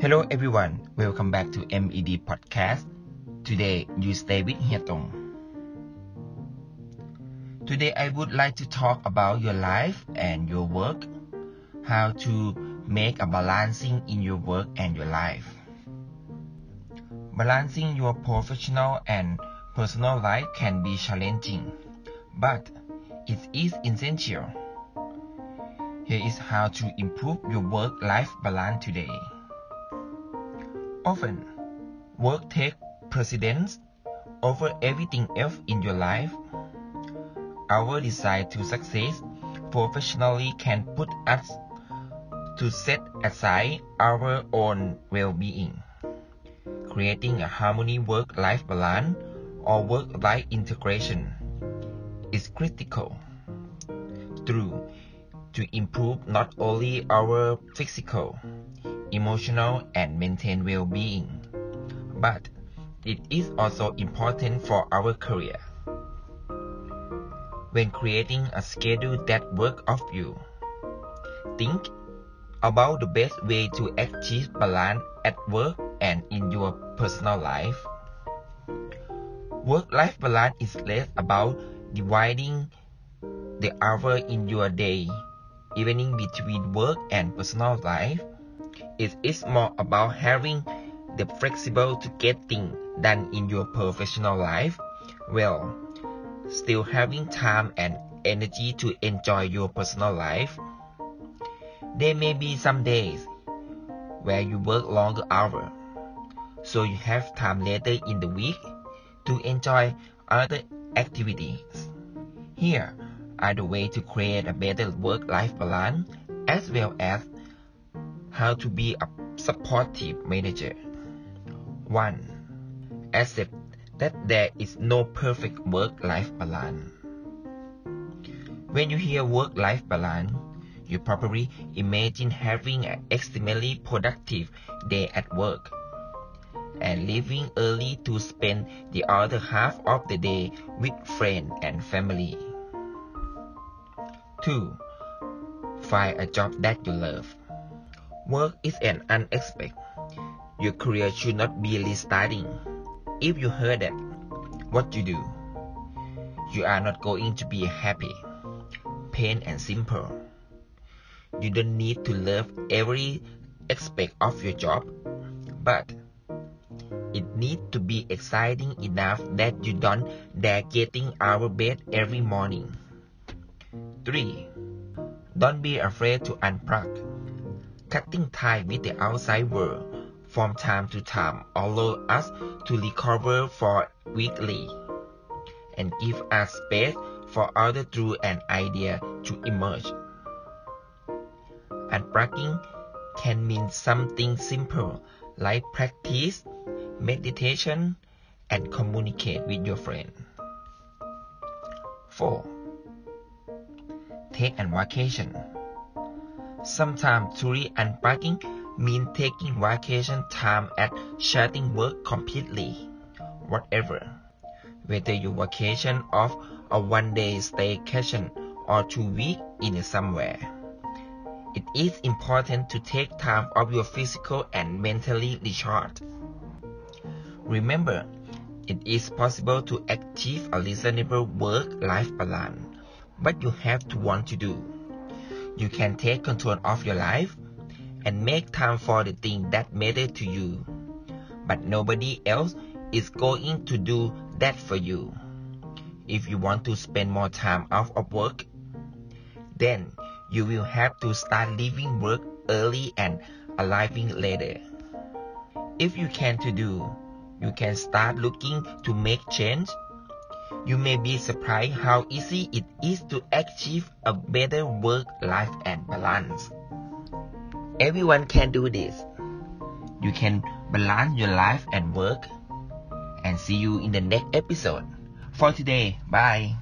Hello everyone, welcome back to MED Podcast. Today you stay with Hietong. Today I would like to talk about your life and your work, how to make a balancing in your work and your life. Balancing your professional and personal life can be challenging, but it is essential. Here is how to improve your work-life balance today. Often, work takes precedence over everything else in your life. Our desire to succeed professionally can put us to set aside our own well-being. Creating a harmony work-life balance or work-life integration is critical. Through to improve not only our physical emotional and maintain well-being, but it is also important for our career. When creating a schedule that works of you, think about the best way to achieve balance at work and in your personal life. Work-life balance is less about dividing the hour in your day, evening between work and personal life, it is more about having the flexible to get things done in your professional life. Well still having time and energy to enjoy your personal life. There may be some days where you work longer hours so you have time later in the week to enjoy other activities. Here are the way to create a better work-life balance as well as how to be a supportive manager. 1. Accept that there is no perfect work-life balance. When you hear work-life balance, you probably imagine having an extremely productive day at work and leaving early to spend the other half of the day with friends and family. 2. Find a job that you love. Work is an unexpected. Your career should not be restarting. If you heard that, what you do? You are not going to be happy. Plain and simple. You don't need to love every aspect of your job, but it needs to be exciting enough that you don't dare getting out of bed every morning. 3. Don't be afraid to unplug cutting time with the outside world from time to time allow us to recover for weekly and give us space for other through an idea to emerge. Unplugging can mean something simple like practice, meditation, and communicate with your friend. 4. Take a vacation. Sometimes truly unpacking means taking vacation time and shutting work completely. Whatever. Whether you vacation off a one day staycation or two weeks in somewhere. It is important to take time of your physical and mentally recharge. Remember, it is possible to achieve a reasonable work-life balance, but you have to want to do you can take control of your life and make time for the things that matter to you. But nobody else is going to do that for you. If you want to spend more time off of work, then you will have to start leaving work early and arriving later. If you can to do, you can start looking to make change you may be surprised how easy it is to achieve a better work-life and balance. Everyone can do this. You can balance your life and work. And see you in the next episode. For today, bye.